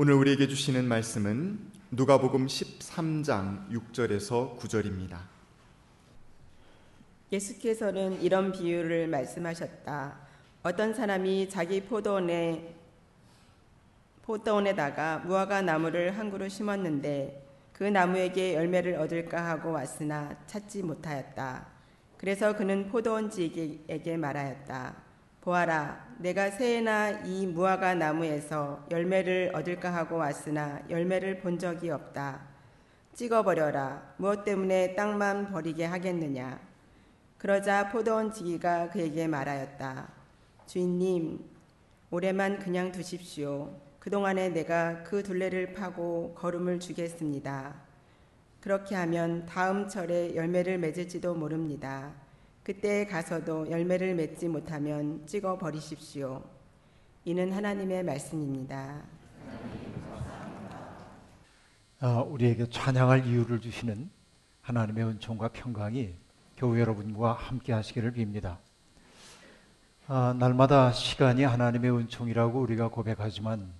오늘 우리에게 주시는 말씀은 누가복음 13장 6절에서 9절입니다. 예수께서는 이런 비유를 말씀하셨다. 어떤 사람이 자기 포도원에 포도원에다가 무화과 나무를 한 그루 심었는데 그 나무에게 열매를 얻을까 하고 왔으나 찾지 못하였다. 그래서 그는 포도원지에게 말하였다. 보아라, 내가 새해나 이 무화과 나무에서 열매를 얻을까 하고 왔으나 열매를 본 적이 없다. 찍어버려라. 무엇 때문에 땅만 버리게 하겠느냐. 그러자 포도원 지기가 그에게 말하였다. 주인님, 올해만 그냥 두십시오. 그동안에 내가 그 둘레를 파고 걸음을 주겠습니다. 그렇게 하면 다음 철에 열매를 맺을지도 모릅니다. 그때 가서도 열매를 맺지 못하면 찍어 버리십시오. 이는 하나님의 말씀입니다. 아, 우리에게 찬양할 이유를 주시는 하나님의 은총과 평강이 교회 여러분과 함께 하시기를 빕니다. 아, 날마다 시간이 하나님의 은총이라고 우리가 고백하지만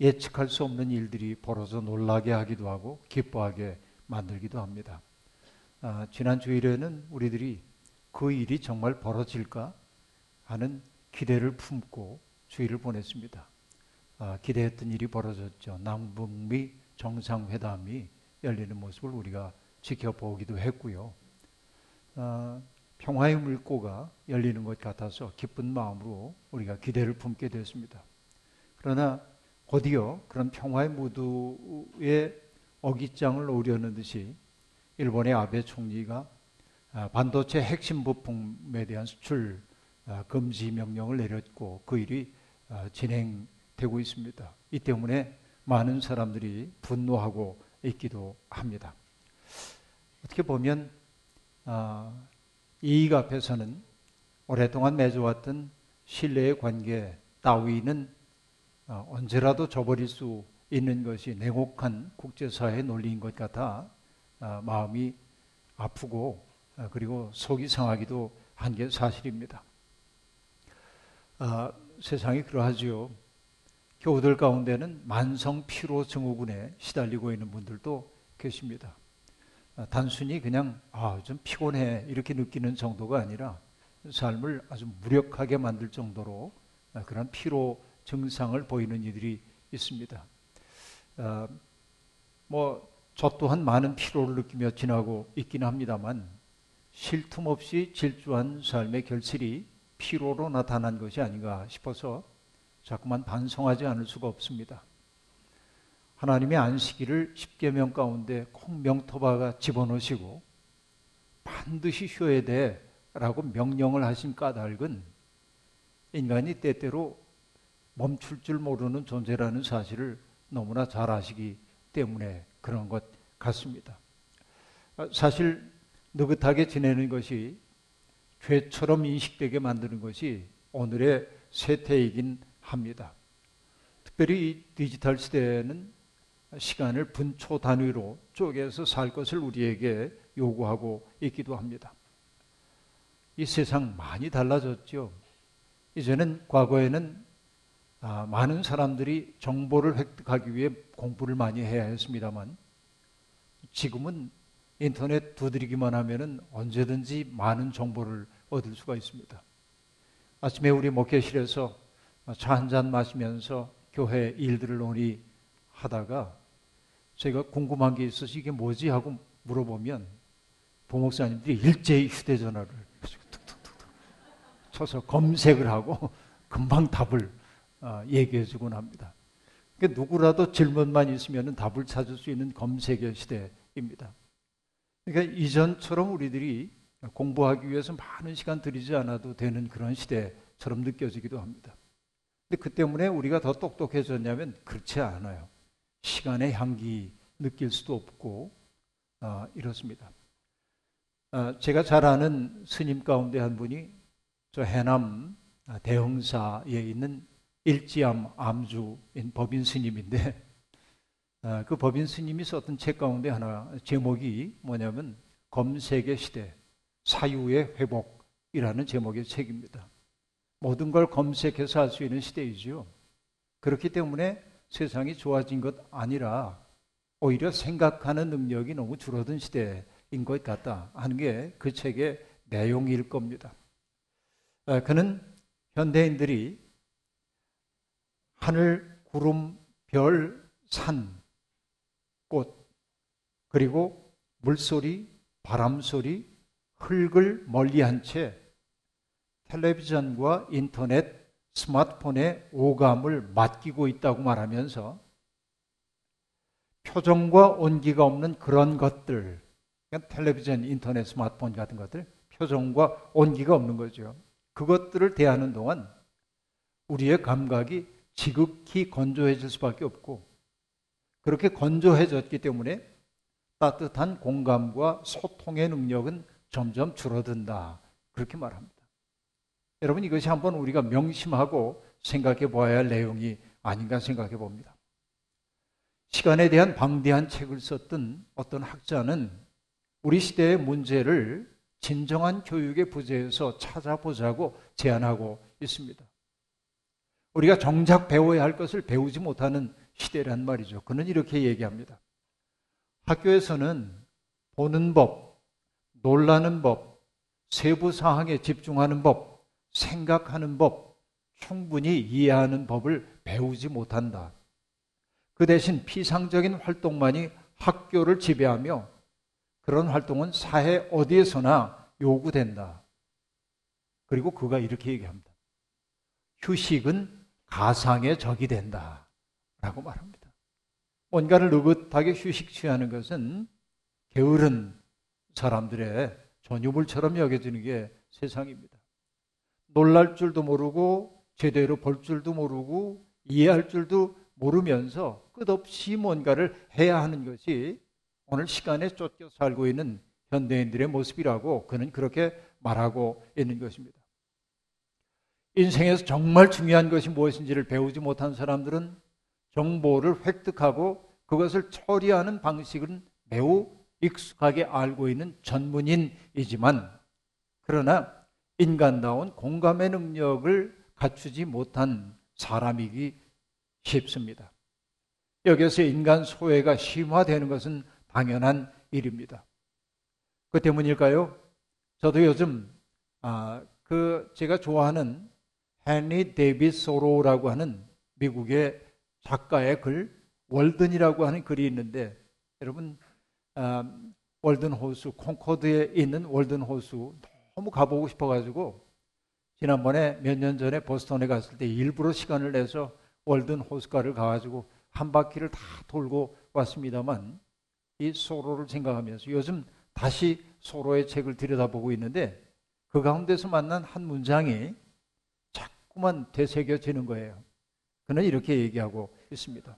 예측할 수 없는 일들이 벌어져 놀라게 하기도 하고 기뻐하게 만들기도 합니다. 아, 지난 주일에는 우리들이 그 일이 정말 벌어질까 하는 기대를 품고 주의를 보냈습니다. 아, 기대했던 일이 벌어졌죠. 남북미 정상회담이 열리는 모습을 우리가 지켜보기도 했고요. 아, 평화의 물고가 열리는 것 같아서 기쁜 마음으로 우리가 기대를 품게 됐습니다. 그러나 곧이어 그런 평화의 무드에 어깃장을 놓으려는 듯이 일본의 아베 총리가 아, 반도체 핵심 부품에 대한 수출 아, 금지 명령을 내렸고 그 일이 아, 진행되고 있습니다. 이 때문에 많은 사람들이 분노하고 있기도 합니다. 어떻게 보면 이익 앞에서는 오랫동안 맺어왔던 신뢰의 관계 따위는 언제라도 저버릴 수 있는 것이 냉혹한 국제사회의 논리인 것 같아 마음이 아프고 아, 그리고 속이 상하기도 한 게 사실입니다. 아, 세상이 그러하지요. 교우들 가운데는 만성 피로 증후군에 시달리고 있는 분들도 계십니다. 아, 단순히 그냥 아, 좀 피곤해 이렇게 느끼는 정도가 아니라 삶을 아주 무력하게 만들 정도로 아, 그런 피로 증상을 보이는 이들이 있습니다. 아, 뭐저 또한 많은 피로를 느끼며 지나고 있긴 합니다만 쉴 틈 없이 질주한 삶의 결실이 피로로 나타난 것이 아닌가 싶어서 자꾸만 반성하지 않을 수가 없습니다. 하나님의 안식일을 십계명 가운데 꼭 명토바가 집어넣으시고 반드시 쉬어야 돼라고 명령을 하신 까닭은 인간이 때때로 멈출 줄 모르는 존재라는 사실을 너무나 잘 아시기 때문에 그런 것 같습니다. 사실 느긋하게 지내는 것이 죄처럼 인식되게 만드는 것이 오늘의 세태이긴 합니다. 특별히 디지털 시대에는 시간을 분초 단위로 쪼개서 살 것을 우리에게 요구하고 있기도 합니다. 이 세상 많이 달라졌죠. 이제는 과거에는 아, 많은 사람들이 정보를 획득하기 위해 공부를 많이 해야 했습니다만 지금은 인터넷 두드리기만 하면은 언제든지 많은 정보를 얻을 수가 있습니다. 아침에 우리 목회실에서 차 한 잔 마시면서 교회 일들을 논의 하다가 제가 궁금한 게 있어서 이게 뭐지 하고 물어보면 부목사님들이 일제히 휴대전화를 툭툭툭툭 쳐서 검색을 하고 금방 답을 어, 얘기해 주곤 합니다. 그러니까 누구라도 질문만 있으면 답을 찾을 수 있는 검색의 시대입니다. 그러니까 이전처럼 우리들이 공부하기 위해서 많은 시간 들이지 않아도 되는 그런 시대처럼 느껴지기도 합니다. 근데 그 때문에 우리가 더 똑똑해졌냐면 그렇지 않아요. 시간의 향기 느낄 수도 없고 어, 이렇습니다. 어, 제가 잘 아는 스님 가운데 한 분이 저 해남 대흥사에 있는 일지암 암주인 법인 스님인데 아, 그 법인 스님이 썼던 책 가운데 하나 제목이 뭐냐면 검색의 시대 사유의 회복이라는 제목의 책입니다. 모든 걸 검색해서 할 수 있는 시대이지요. 그렇기 때문에 세상이 좋아진 것 아니라 오히려 생각하는 능력이 너무 줄어든 시대인 것 같다 하는 게 그 책의 내용일 겁니다. 아, 그는 현대인들이 하늘, 구름, 별, 산, 꽃, 그리고 물소리, 바람소리, 흙을 멀리한 채 텔레비전과 인터넷, 스마트폰의 오감을 맡기고 있다고 말하면서 표정과 온기가 없는 그런 것들, 그러니까 텔레비전, 인터넷, 스마트폰 같은 것들, 표정과 온기가 없는 거죠. 그것들을 대하는 동안 우리의 감각이 지극히 건조해질 수밖에 없고 그렇게 건조해졌기 때문에 따뜻한 공감과 소통의 능력은 점점 줄어든다. 그렇게 말합니다. 여러분 이것이 한번 우리가 명심하고 생각해 보아야 할 내용이 아닌가 생각해 봅니다. 시간에 대한 방대한 책을 썼던 어떤 학자는 우리 시대의 문제를 진정한 교육의 부재에서 찾아보자고 제안하고 있습니다. 우리가 정작 배워야 할 것을 배우지 못하는 시대란 말이죠. 그는 이렇게 얘기합니다. 학교에서는 보는 법, 놀라는 법, 세부 사항에 집중하는 법, 생각하는 법, 충분히 이해하는 법을 배우지 못한다. 그 대신 피상적인 활동만이 학교를 지배하며 그런 활동은 사회 어디에서나 요구된다. 그리고 그가 이렇게 얘기합니다. 휴식은 가상의 적이 된다. 라고 말합니다. 뭔가를 느긋하게 휴식 취하는 것은 게으른 사람들의 전유물처럼 여겨지는 게 세상입니다. 놀랄 줄도 모르고 제대로 볼 줄도 모르고 이해할 줄도 모르면서 끝없이 뭔가를 해야 하는 것이 오늘 시간에 쫓겨 살고 있는 현대인들의 모습이라고 그는 그렇게 말하고 있는 것입니다. 인생에서 정말 중요한 것이 무엇인지를 배우지 못한 사람들은 정보를 획득하고 그것을 처리하는 방식은 매우 익숙하게 알고 있는 전문인이지만 그러나 인간다운 공감의 능력을 갖추지 못한 사람이기 쉽습니다. 여기서 인간 소외가 심화되는 것은 당연한 일입니다. 그 때문일까요? 저도 요즘 아, 그 제가 좋아하는 헨리 데이비드 소로라고 하는 미국의 작가의 글 월든이라고 하는 글이 있는데 여러분 아, 월든 호수 콩코드에 있는 월든 호수 너무 가보고 싶어가지고 지난번에 몇 년 전에 보스턴에 갔을 때 일부러 시간을 내서 월든 호숫가를 가가지고 한 바퀴를 다 돌고 왔습니다만 이 소로를 생각하면서 요즘 다시 소로의 책을 들여다보고 있는데 그 가운데서 만난 한 문장이 자꾸만 되새겨지는 거예요. 그는 이렇게 얘기하고 있습니다.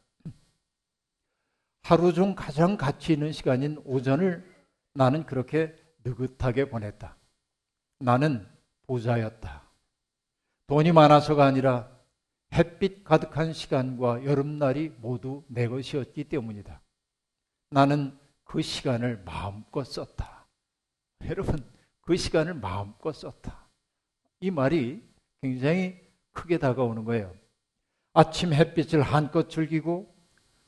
하루 중 가장 가치 있는 시간인 오전을 나는 그렇게 느긋하게 보냈다. 나는 부자였다. 돈이 많아서가 아니라 햇빛 가득한 시간과 여름날이 모두 내 것이었기 때문이다. 나는 그 시간을 마음껏 썼다. 여러분, 그 시간을 마음껏 썼다. 이 말이 굉장히 크게 다가오는 거예요. 아침 햇빛을 한껏 즐기고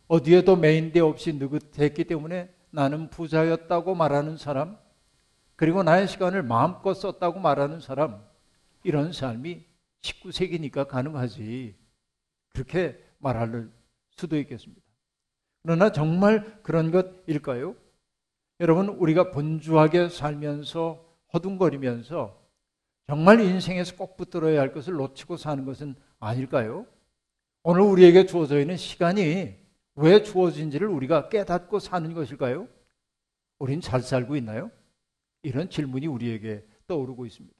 어디에도 메인데 없이 느긋했기 때문에 나는 부자였다고 말하는 사람, 그리고 나의 시간을 마음껏 썼다고 말하는 사람, 이런 삶이 19세기니까 가능하지. 그렇게 말할 수도 있겠습니다. 그러나 정말 그런 것일까요? 여러분, 우리가 분주하게 살면서 허둥거리면서 정말 인생에서 꼭 붙들어야 할 것을 놓치고 사는 것은 아닐까요? 오늘 우리에게 주어져 있는 시간이 왜 주어진지를 우리가 깨닫고 사는 것일까요? 우린 잘 살고 있나요? 이런 질문이 우리에게 떠오르고 있습니다.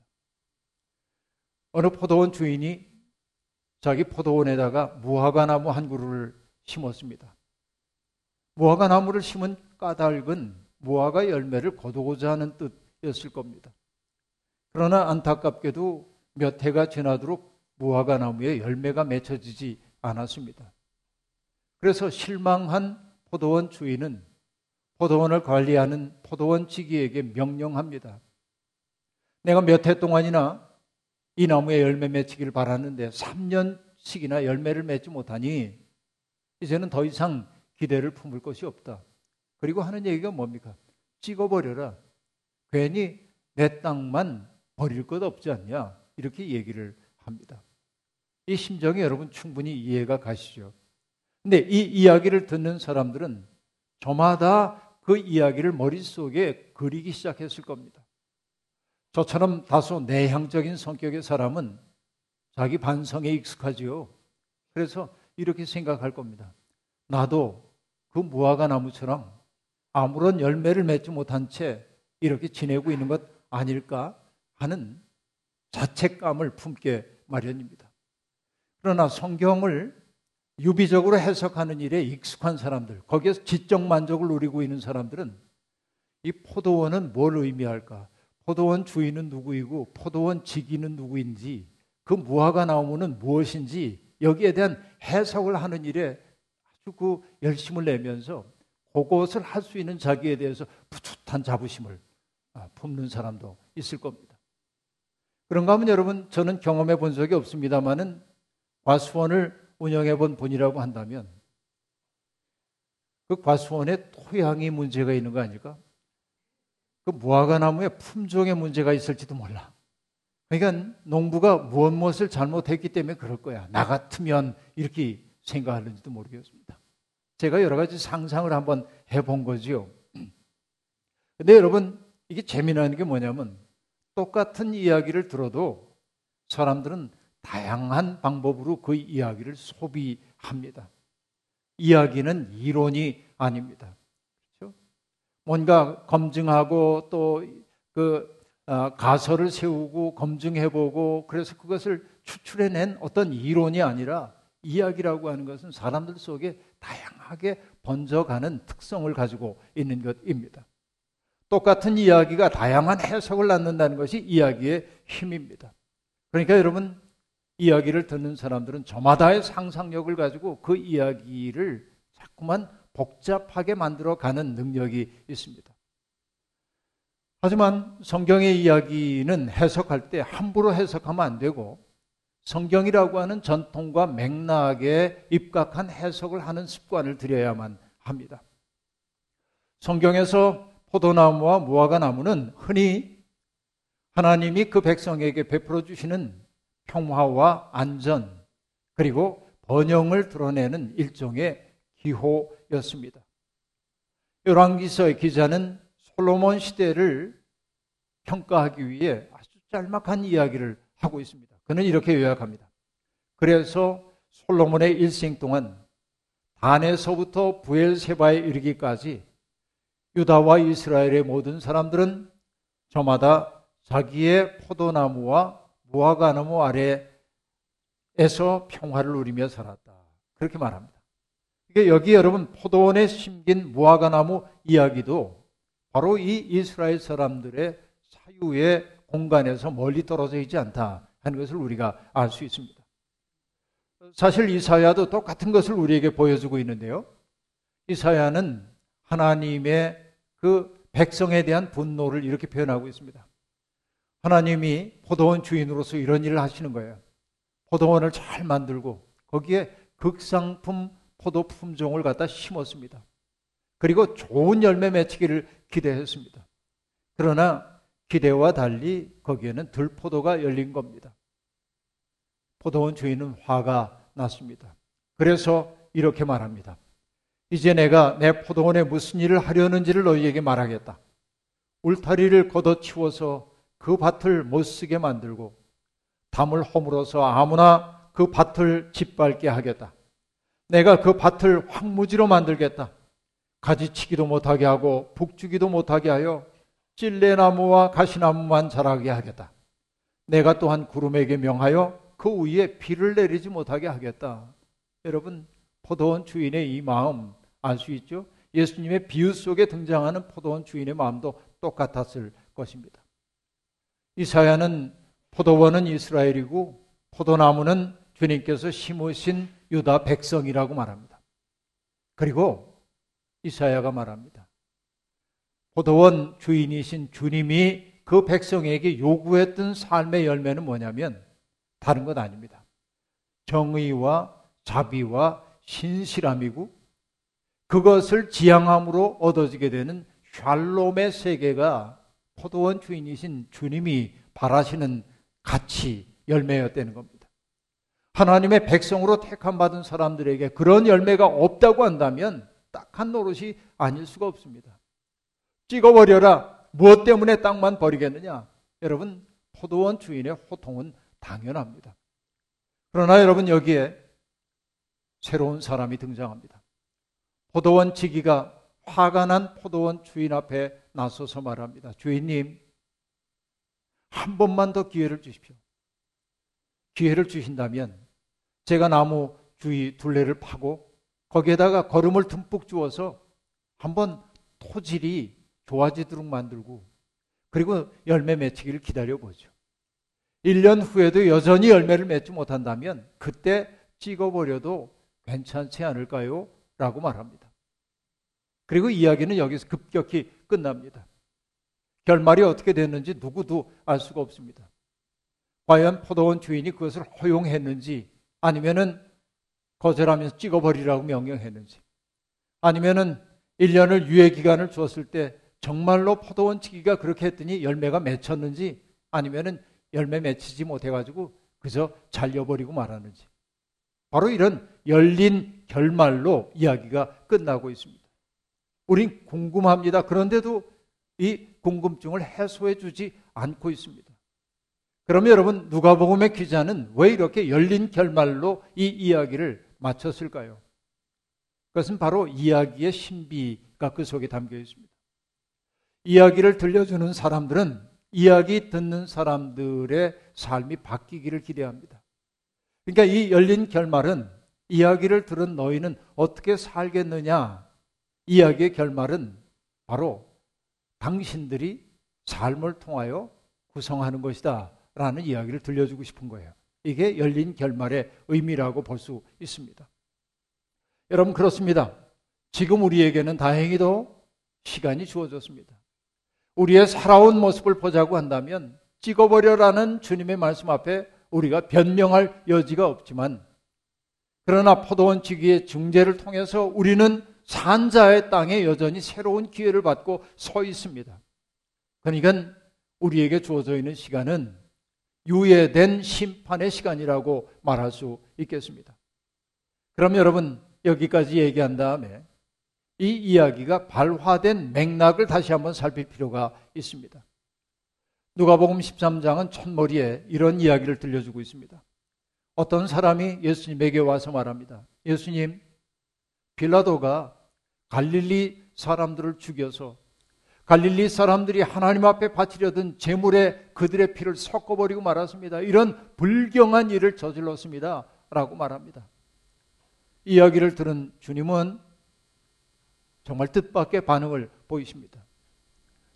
어느 포도원 주인이 자기 포도원에다가 무화과 나무 한 그루를 심었습니다. 무화과 나무를 심은 까닭은 무화과 열매를 거두고자 하는 뜻이었을 겁니다. 그러나 안타깝게도 몇 해가 지나도록 무화과 나무에 열매가 맺혀지지 않았습니다. 그래서 실망한 포도원 주인은 포도원을 관리하는 포도원 지기에게 명령합니다. 내가 몇 해 동안이나 이 나무에 열매 맺히기를 바랐는데 3년씩이나 열매를 맺지 못하니 이제는 더 이상 기대를 품을 것이 없다. 그리고 하는 얘기가 뭡니까? 찍어버려라. 괜히 내 땅만 버릴 것 없지 않냐. 이렇게 얘기를 합니다. 이 심정이 여러분 충분히 이해가 가시죠. 근데 이 이야기를 듣는 사람들은 저마다 그 이야기를 머릿속에 그리기 시작했을 겁니다. 저처럼 다소 내향적인 성격의 사람은 자기 반성에 익숙하지요. 그래서 이렇게 생각할 겁니다. 나도 그 무화과 나무처럼 아무런 열매를 맺지 못한 채 이렇게 지내고 있는 것 아닐까 하는 자책감을 품게 마련입니다. 그러나 성경을 유비적으로 해석하는 일에 익숙한 사람들, 거기에서 지적 만족을 누리고 있는 사람들은 이 포도원은 뭘 의미할까? 포도원 주인은 누구이고 포도원 지기는 누구인지 그 무화과 나무는 무엇인지 여기에 대한 해석을 하는 일에 아주 그 열심을 내면서 그것을 할 수 있는 자기에 대해서 푸듯한 자부심을 아, 품는 사람도 있을 겁니다. 그런가 하면 여러분 저는 경험해 본 적이 없습니다만은 과수원을 운영해 본 분이라고 한다면 그 과수원에 토양이 문제가 있는 거 아닐까? 그 무화과 나무에 품종의 문제가 있을지도 몰라. 그러니까 농부가 무엇 무엇을 잘못했기 때문에 그럴 거야. 나 같으면 이렇게 생각하는지도 모르겠습니다. 제가 여러 가지 상상을 한번 해본 거지요. 근데 여러분, 이게 재미나는 게 뭐냐면 똑같은 이야기를 들어도 사람들은 다양한 방법으로 그 이야기를 소비합니다. 이야기는 이론이 아닙니다. 그렇죠? 뭔가 검증하고 또그 어, 가설을 세우고 검증해보고 그래서 그것을 추출해낸 어떤 이론이 아니라 이야기라고 하는 것은 사람들 속에 다양하게 번져가는 특성을 가지고 있는 것입니다. 똑같은 이야기가 다양한 해석을 낳는다는 것이 이야기의 힘입니다. 그러니까 여러분 이야기를 듣는 사람들은 저마다의 상상력을 가지고 그 이야기를 자꾸만 복잡하게 만들어 가는 능력이 있습니다. 하지만 성경의 이야기는 해석할 때 함부로 해석하면 안 되고 성경이라고 하는 전통과 맥락에 입각한 해석을 하는 습관을 들여야만 합니다. 성경에서 포도나무와 무화과 나무는 흔히 하나님이 그 백성에게 베풀어 주시는 평화와 안전 그리고 번영을 드러내는 일종의 기호였습니다. 열왕기서의 기자는 솔로몬 시대를 평가하기 위해 아주 짤막한 이야기를 하고 있습니다. 그는 이렇게 요약합니다. 그래서 솔로몬의 일생 동안 단에서부터 부엘세바에 이르기까지 유다와 이스라엘의 모든 사람들은 저마다 자기의 포도나무와 무화과 나무 아래에서 평화를 누리며 살았다. 그렇게 말합니다. 그러니까 여기 여러분 포도원에 심긴 무화과 나무 이야기도 바로 이 이스라엘 사람들의 사유의 공간에서 멀리 떨어져 있지 않다 하는 것을 우리가 알 수 있습니다. 사실 이사야도 똑같은 것을 우리에게 보여주고 있는데요. 이사야는 하나님의 그 백성에 대한 분노를 이렇게 표현하고 있습니다. 하나님이 포도원 주인으로서 이런 일을 하시는 거예요. 포도원을 잘 만들고 거기에 극상품 포도 품종을 갖다 심었습니다. 그리고 좋은 열매 맺히기를 기대했습니다. 그러나 기대와 달리 거기에는 들포도가 열린 겁니다. 포도원 주인은 화가 났습니다. 그래서 이렇게 말합니다. 이제 내가 내 포도원에 무슨 일을 하려는지를 너희에게 말하겠다. 울타리를 걷어치워서 그 밭을 못 쓰게 만들고 담을 허물어서 아무나 그 밭을 짓밟게 하겠다. 내가 그 밭을 황무지로 만들겠다. 가지치기도 못하게 하고 북주기도 못하게 하여 찔레나무와 가시나무만 자라게 하겠다. 내가 또한 구름에게 명하여 그 위에 비를 내리지 못하게 하겠다. 여러분, 포도원 주인의 이 마음 알 수 있죠? 예수님의 비유 속에 등장하는 포도원 주인의 마음도 똑같았을 것입니다. 이사야는 포도원은 이스라엘이고 포도나무는 주님께서 심으신 유다 백성이라고 말합니다. 그리고 이사야가 말합니다. 포도원 주인이신 주님이 그 백성에게 요구했던 삶의 열매는 뭐냐면 다른 것 아닙니다. 정의와 자비와 신실함이고 그것을 지향함으로 얻어지게 되는 샬롬의 세계가 포도원 주인이신 주님이 바라시는 가치 열매였다는 겁니다. 하나님의 백성으로 택함 받은 사람들에게 그런 열매가 없다고 한다면 딱한 노릇이 아닐 수가 없습니다. 찍어버려라. 무엇 때문에 땅만 버리겠느냐? 여러분, 포도원 주인의 호통은 당연합니다. 그러나 여러분 여기에 새로운 사람이 등장합니다. 포도원 지기가 화가 난 포도원 주인 앞에 나서서 말합니다. 주인님, 한 번만 더 기회를 주십시오. 기회를 주신다면 제가 나무 주위 둘레를 파고 거기에다가 거름을 듬뿍 주어서 한번 토질이 좋아지도록 만들고 그리고 열매 맺히기를 기다려보죠. 1년 후에도 여전히 열매를 맺지 못한다면 그때 찍어버려도 괜찮지 않을까요? 라고 말합니다. 그리고 이야기는 여기서 급격히 끝납니다. 결말이 어떻게 됐는지 누구도 알 수가 없습니다. 과연 포도원 주인이 그것을 허용했는지 아니면은 거절하면서 찍어버리라고 명령했는지 아니면은 1년을 유예 기간을 주었을 때 정말로 포도원 치기가 그렇게 했더니 열매가 맺혔는지 아니면은 열매 맺히지 못해 가지고 그저 잘려버리고 말하는지 바로 이런 열린 결말로 이야기가 끝나고 있습니다. 우린 궁금합니다. 그런데도 이 궁금증을 해소해 주지 않고 있습니다. 그러면 여러분 누가복음의 기자는 왜 이렇게 열린 결말로 이 이야기를 마쳤을까요? 그것은 바로 이야기의 신비가 그 속에 담겨 있습니다. 이야기를 들려주는 사람들은 이야기 듣는 사람들의 삶이 바뀌기를 기대합니다. 그러니까 이 열린 결말은 이야기를 들은 너희는 어떻게 살겠느냐? 이야기의 결말은 바로 당신들이 삶을 통하여 구성하는 것이다. 라는 이야기를 들려주고 싶은 거예요. 이게 열린 결말의 의미라고 볼 수 있습니다. 여러분, 그렇습니다. 지금 우리에게는 다행히도 시간이 주어졌습니다. 우리의 살아온 모습을 보자고 한다면 찍어버려라는 주님의 말씀 앞에 우리가 변명할 여지가 없지만 그러나 포도원 지기의 중재를 통해서 우리는 산자의 땅에 여전히 새로운 기회를 받고 서 있습니다. 그러니까 우리에게 주어져 있는 시간은 유예된 심판의 시간이라고 말할 수 있겠습니다. 그럼 여러분 여기까지 얘기한 다음에 이 이야기가 발화된 맥락을 다시 한번 살필 필요가 있습니다. 누가복음 13장은 첫머리에 이런 이야기를 들려주고 있습니다. 어떤 사람이 예수님에게 와서 말합니다. 예수님, 빌라도가 갈릴리 사람들을 죽여서 갈릴리 사람들이 하나님 앞에 바치려던 제물에 그들의 피를 섞어버리고 말았습니다. 이런 불경한 일을 저질렀습니다. 라고 말합니다. 이야기를 들은 주님은 정말 뜻밖의 반응을 보이십니다.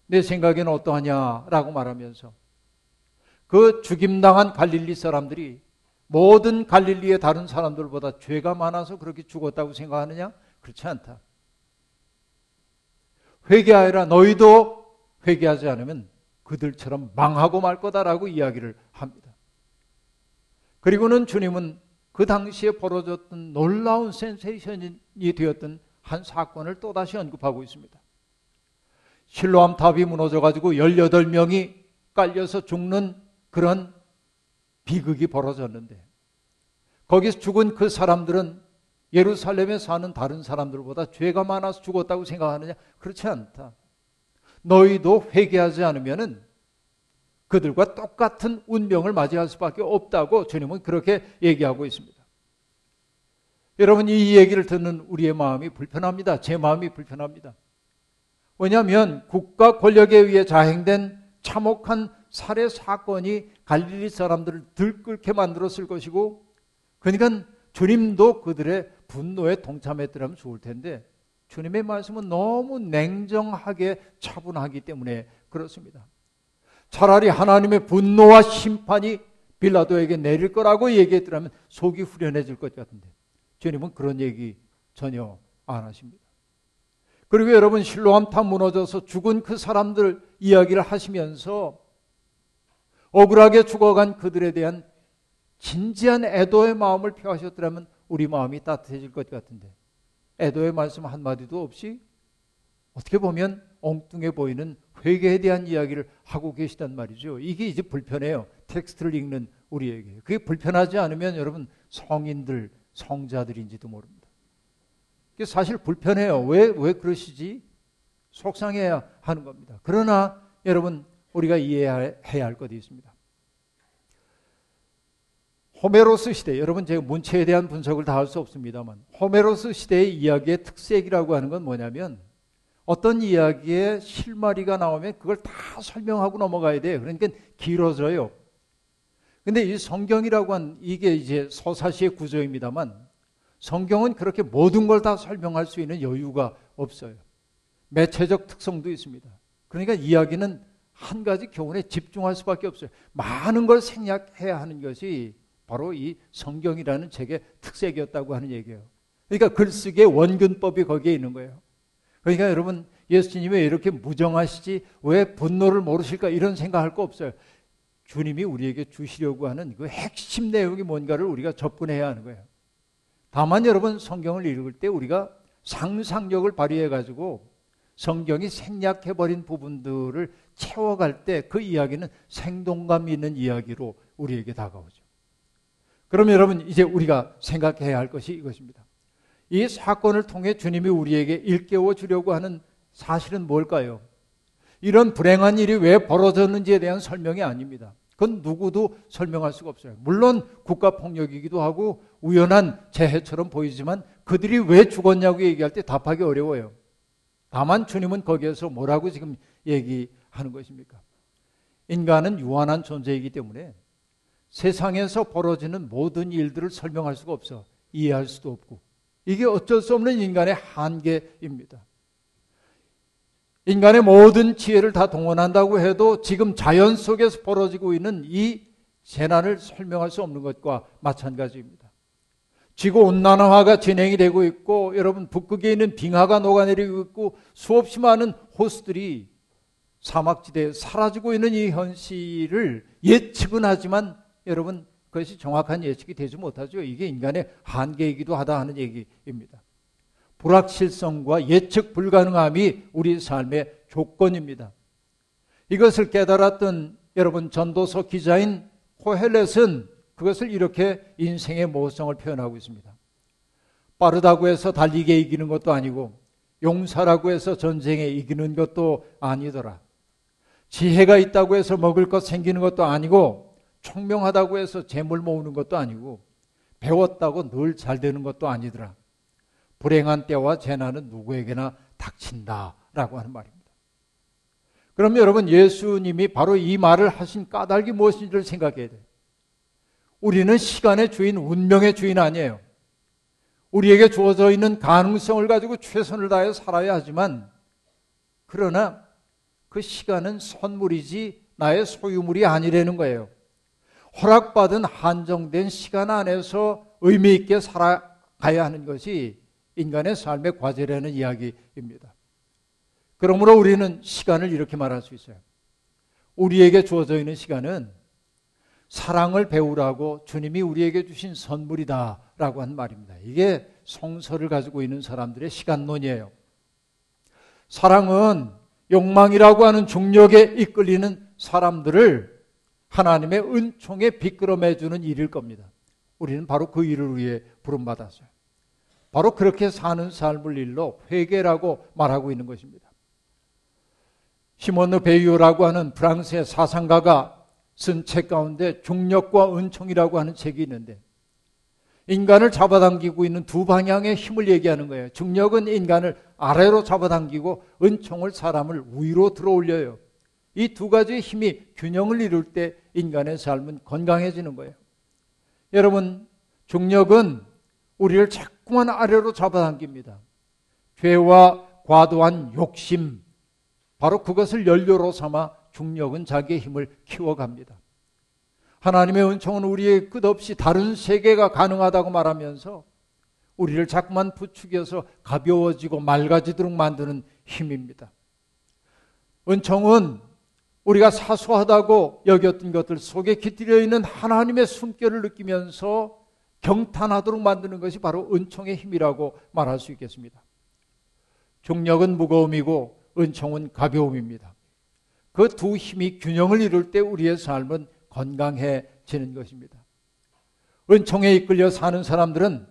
내 생각에는 어떠하냐라고 말하면서 그 죽임당한 갈릴리 사람들이 모든 갈릴리의 다른 사람들보다 죄가 많아서 그렇게 죽었다고 생각하느냐? 그렇지 않다. 회개하여라 너희도 회개하지 않으면 그들처럼 망하고 말 거다라고 이야기를 합니다. 그리고는 주님은 그 당시에 벌어졌던 놀라운 센세이션이 되었던 한 사건을 또다시 언급하고 있습니다. 실로암 탑이 무너져 가지고 18명이 깔려서 죽는 그런 비극이 벌어졌는데 거기서 죽은 그 사람들은 예루살렘에 사는 다른 사람들보다 죄가 많아서 죽었다고 생각하느냐? 그렇지 않다. 너희도 회개하지 않으면은 그들과 똑같은 운명을 맞이할 수밖에 없다고 주님은 그렇게 얘기하고 있습니다. 여러분 이 얘기를 듣는 우리의 마음이 불편합니다. 제 마음이 불편합니다. 왜냐하면 국가 권력에 의해 자행된 참혹한 살해 사건이 갈릴리 사람들을 들끓게 만들었을 것이고 그러니까 주님도 그들의 분노에 동참했더라면 좋을 텐데 주님의 말씀은 너무 냉정하게 차분하기 때문에 그렇습니다. 차라리 하나님의 분노와 심판이 빌라도에게 내릴 거라고 얘기했더라면 속이 후련해질 것 같은데 주님은 그런 얘기 전혀 안 하십니다. 그리고 여러분 실로암 탑 무너져서 죽은 그 사람들 이야기를 하시면서 억울하게 죽어간 그들에 대한 진지한 애도의 마음을 표하셨더라면 우리 마음이 따뜻해질 것 같은데 애도의 말씀 한마디도 없이 어떻게 보면 엉뚱해 보이는 회개에 대한 이야기를 하고 계시단 말이죠. 이게 이제 불편해요. 텍스트를 읽는 우리에게. 그게 불편하지 않으면 여러분 성인들, 성자들인지도 모릅니다. 사실 불편해요. 왜, 왜 그러시지? 속상해야 하는 겁니다. 그러나 여러분 우리가 이해해야 할 것이 있습니다. 호메로스 시대, 여러분 제가 문체에 대한 분석을 다 할 수 없습니다만 호메로스 시대의 이야기의 특색이라고 하는 건 뭐냐면 어떤 이야기에 실마리가 나오면 그걸 다 설명하고 넘어가야 돼요. 그러니까 길어져요. 근데 이 성경이라고 한 이게 이제 서사시의 구조입니다만 성경은 그렇게 모든 걸 다 설명할 수 있는 여유가 없어요. 매체적 특성도 있습니다. 그러니까 이야기는 한 가지 교훈에 집중할 수밖에 없어요. 많은 걸 생략해야 하는 것이 바로 이 성경이라는 책의 특색이었다고 하는 얘기예요. 그러니까 글쓰기의 원근법이 거기에 있는 거예요. 그러니까 여러분 예수님이 왜 이렇게 무정하시지 왜 분노를 모르실까 이런 생각할 거 없어요. 주님이 우리에게 주시려고 하는 그 핵심 내용이 뭔가를 우리가 접근해야 하는 거예요. 다만 여러분 성경을 읽을 때 우리가 상상력을 발휘해 가지고 성경이 생략해 버린 부분들을 채워갈 때 그 이야기는 생동감 있는 이야기로 우리에게 다가오죠. 그럼 여러분 이제 우리가 생각해야 할 것이 이것입니다. 이 사건을 통해 주님이 우리에게 일깨워 주려고 하는 사실은 뭘까요? 이런 불행한 일이 왜 벌어졌는지에 대한 설명이 아닙니다. 그건 누구도 설명할 수가 없어요. 물론 국가 폭력이기도 하고 우연한 재해처럼 보이지만 그들이 왜 죽었냐고 얘기할 때 답하기 어려워요. 다만 주님은 거기에서 뭐라고 지금 얘기하는 것입니까? 인간은 유한한 존재이기 때문에 세상에서 벌어지는 모든 일들을 설명할 수가 없어. 이해할 수도 없고. 이게 어쩔 수 없는 인간의 한계입니다. 인간의 모든 지혜를 다 동원한다고 해도 지금 자연 속에서 벌어지고 있는 이 재난을 설명할 수 없는 것과 마찬가지입니다. 지구 온난화가 진행이 되고 있고 여러분 북극에 있는 빙하가 녹아내리고 있고 수없이 많은 호수들이 사막지대에 사라지고 있는 이 현실을 예측은 하지만 여러분 그것이 정확한 예측이 되지 못하죠. 이게 인간의 한계이기도 하다 하는 얘기입니다. 불확실성과 예측 불가능함이 우리 삶의 조건입니다. 이것을 깨달았던 여러분 전도서 기자인 코헬렛은 그것을 이렇게 인생의 모성을 표현하고 있습니다. 빠르다고 해서 달리게 이기는 것도 아니고 용사라고 해서 전쟁에 이기는 것도 아니더라. 지혜가 있다고 해서 먹을 것 생기는 것도 아니고 총명하다고 해서 재물 모으는 것도 아니고 배웠다고 늘 잘 되는 것도 아니더라. 불행한 때와 재난은 누구에게나 닥친다라고 하는 말입니다. 그럼 여러분 예수님이 바로 이 말을 하신 까닭이 무엇인지를 생각해야 돼요. 우리는 시간의 주인, 운명의 주인 아니에요. 우리에게 주어져 있는 가능성을 가지고 최선을 다해 살아야 하지만 그러나 그 시간은 선물이지 나의 소유물이 아니라는 거예요. 허락받은 한정된 시간 안에서 의미 있게 살아가야 하는 것이 인간의 삶의 과제라는 이야기입니다. 그러므로 우리는 시간을 이렇게 말할 수 있어요. 우리에게 주어져 있는 시간은 사랑을 배우라고 주님이 우리에게 주신 선물이다라고 한 말입니다. 이게 성서를 가지고 있는 사람들의 시간론이에요. 사랑은 욕망이라고 하는 중력에 이끌리는 사람들을 하나님의 은총에 비끄러매주는 일일 겁니다. 우리는 바로 그 일을 위해 부름 받았어요. 바로 그렇게 사는 삶을 일로 회개라고 말하고 있는 것입니다. 시몬느 베이오라고 하는 프랑스의 사상가가 쓴 책 가운데 중력과 은총이라고 하는 책이 있는데 인간을 잡아당기고 있는 두 방향의 힘을 얘기하는 거예요. 중력은 인간을 아래로 잡아당기고 은총을 사람을 위로 들어올려요. 이 두 가지의 힘이 균형을 이룰 때 인간의 삶은 건강해지는 거예요. 여러분, 중력은 우리를 자꾸만 아래로 잡아당깁니다. 죄와 과도한 욕심, 바로 그것을 연료로 삼아 중력은 자기의 힘을 키워갑니다. 하나님의 은총은 우리의 끝없이 다른 세계가 가능하다고 말하면서 우리를 자꾸만 부추겨서 가벼워지고 맑아지도록 만드는 힘입니다. 은총은 우리가 사소하다고 여겼던 것들 속에 깃들여 있는 하나님의 숨결을 느끼면서 경탄하도록 만드는 것이 바로 은총의 힘이라고 말할 수 있겠습니다. 중력은 무거움이고 은총은 가벼움입니다. 그 두 힘이 균형을 이룰 때 우리의 삶은 건강해지는 것입니다. 은총에 이끌려 사는 사람들은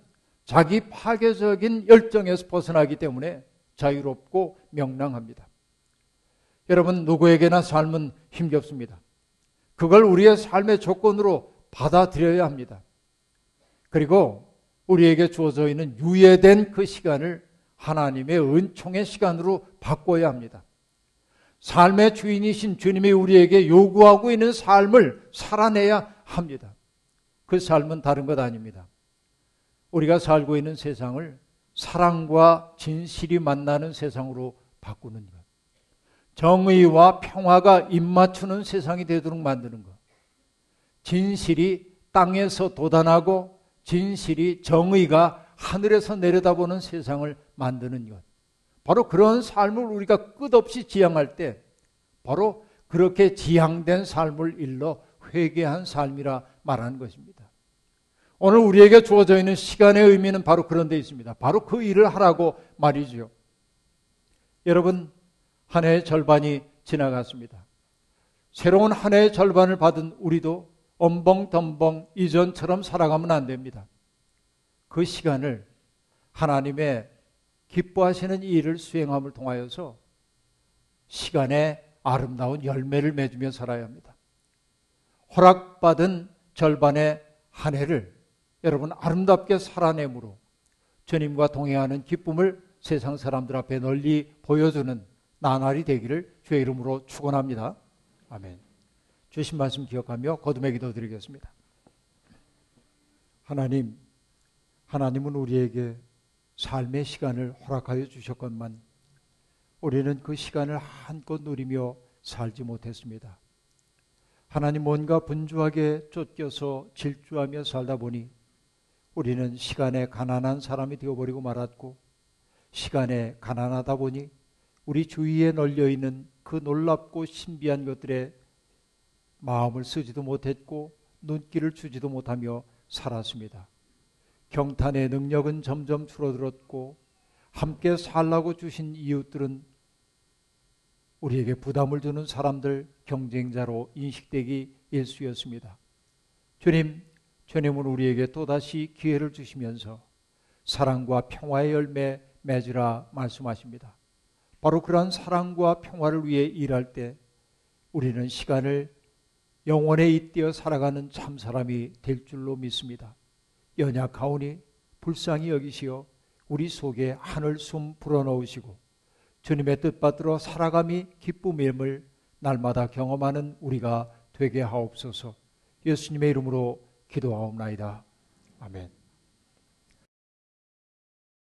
자기 파괴적인 열정에서 벗어나기 때문에 자유롭고 명랑합니다. 여러분, 누구에게나 삶은 힘겹습니다. 그걸 우리의 삶의 조건으로 받아들여야 합니다. 그리고 우리에게 주어져 있는 유예된 그 시간을 하나님의 은총의 시간으로 바꿔야 합니다. 삶의 주인이신 주님이 우리에게 요구하고 있는 삶을 살아내야 합니다. 그 삶은 다른 것 아닙니다. 우리가 살고 있는 세상을 사랑과 진실이 만나는 세상으로 바꾸는 것. 정의와 평화가 입맞추는 세상이 되도록 만드는 것. 진실이 땅에서 돋아나고 진실이 정의가 하늘에서 내려다보는 세상을 만드는 것. 바로 그런 삶을 우리가 끝없이 지향할 때 바로 그렇게 지향된 삶을 일러 회개한 삶이라 말하는 것입니다. 오늘 우리에게 주어져 있는 시간의 의미는 바로 그런 데 있습니다. 바로 그 일을 하라고 말이죠. 여러분, 한 해의 절반이 지나갔습니다. 새로운 한 해의 절반을 받은 우리도 엄벙덤벙 이전처럼 살아가면 안 됩니다. 그 시간을 하나님의 기뻐하시는 일을 수행함을 통하여서 시간에 아름다운 열매를 맺으며 살아야 합니다. 허락받은 절반의 한 해를 여러분 아름답게 살아내므로 주님과 동행하는 기쁨을 세상 사람들 앞에 널리 보여주는 나날이 되기를 주의 이름으로 축원합니다. 아멘. 주신 말씀 기억하며 거듭의 기도 드리겠습니다. 하나님, 하나님은 우리에게 삶의 시간을 허락하여 주셨건만 우리는 그 시간을 한껏 누리며 살지 못했습니다. 하나님 뭔가 분주하게 쫓겨서 질주하며 살다 보니 우리는 시간에 가난한 사람이 되어버리고 말았고 시간에 가난하다 보니 우리 주위에 널려 있는 그 놀랍고 신비한 것들에 마음을 쓰지도 못했고 눈길을 주지도 못하며 살았습니다. 경탄의 능력은 점점 줄어들었고 함께 살라고 주신 이웃들은 우리에게 부담을 주는 사람들 경쟁자로 인식되기 일쑤였습니다. 주님, 주님은 우리에게 또다시 기회를 주시면서 사랑과 평화의 열매 맺으라 말씀하십니다. 바로 그런 사랑과 평화를 위해 일할 때 우리는 시간을 영원에 잇대어 살아가는 참 사람이 될 줄로 믿습니다. 연약하오니 불쌍히 여기시어 우리 속에 하늘 숨 불어넣으시고 주님의 뜻 받들어 살아감이 기쁨임을 날마다 경험하는 우리가 되게 하옵소서. 예수님의 이름으로 기도하옵나이다. 아멘.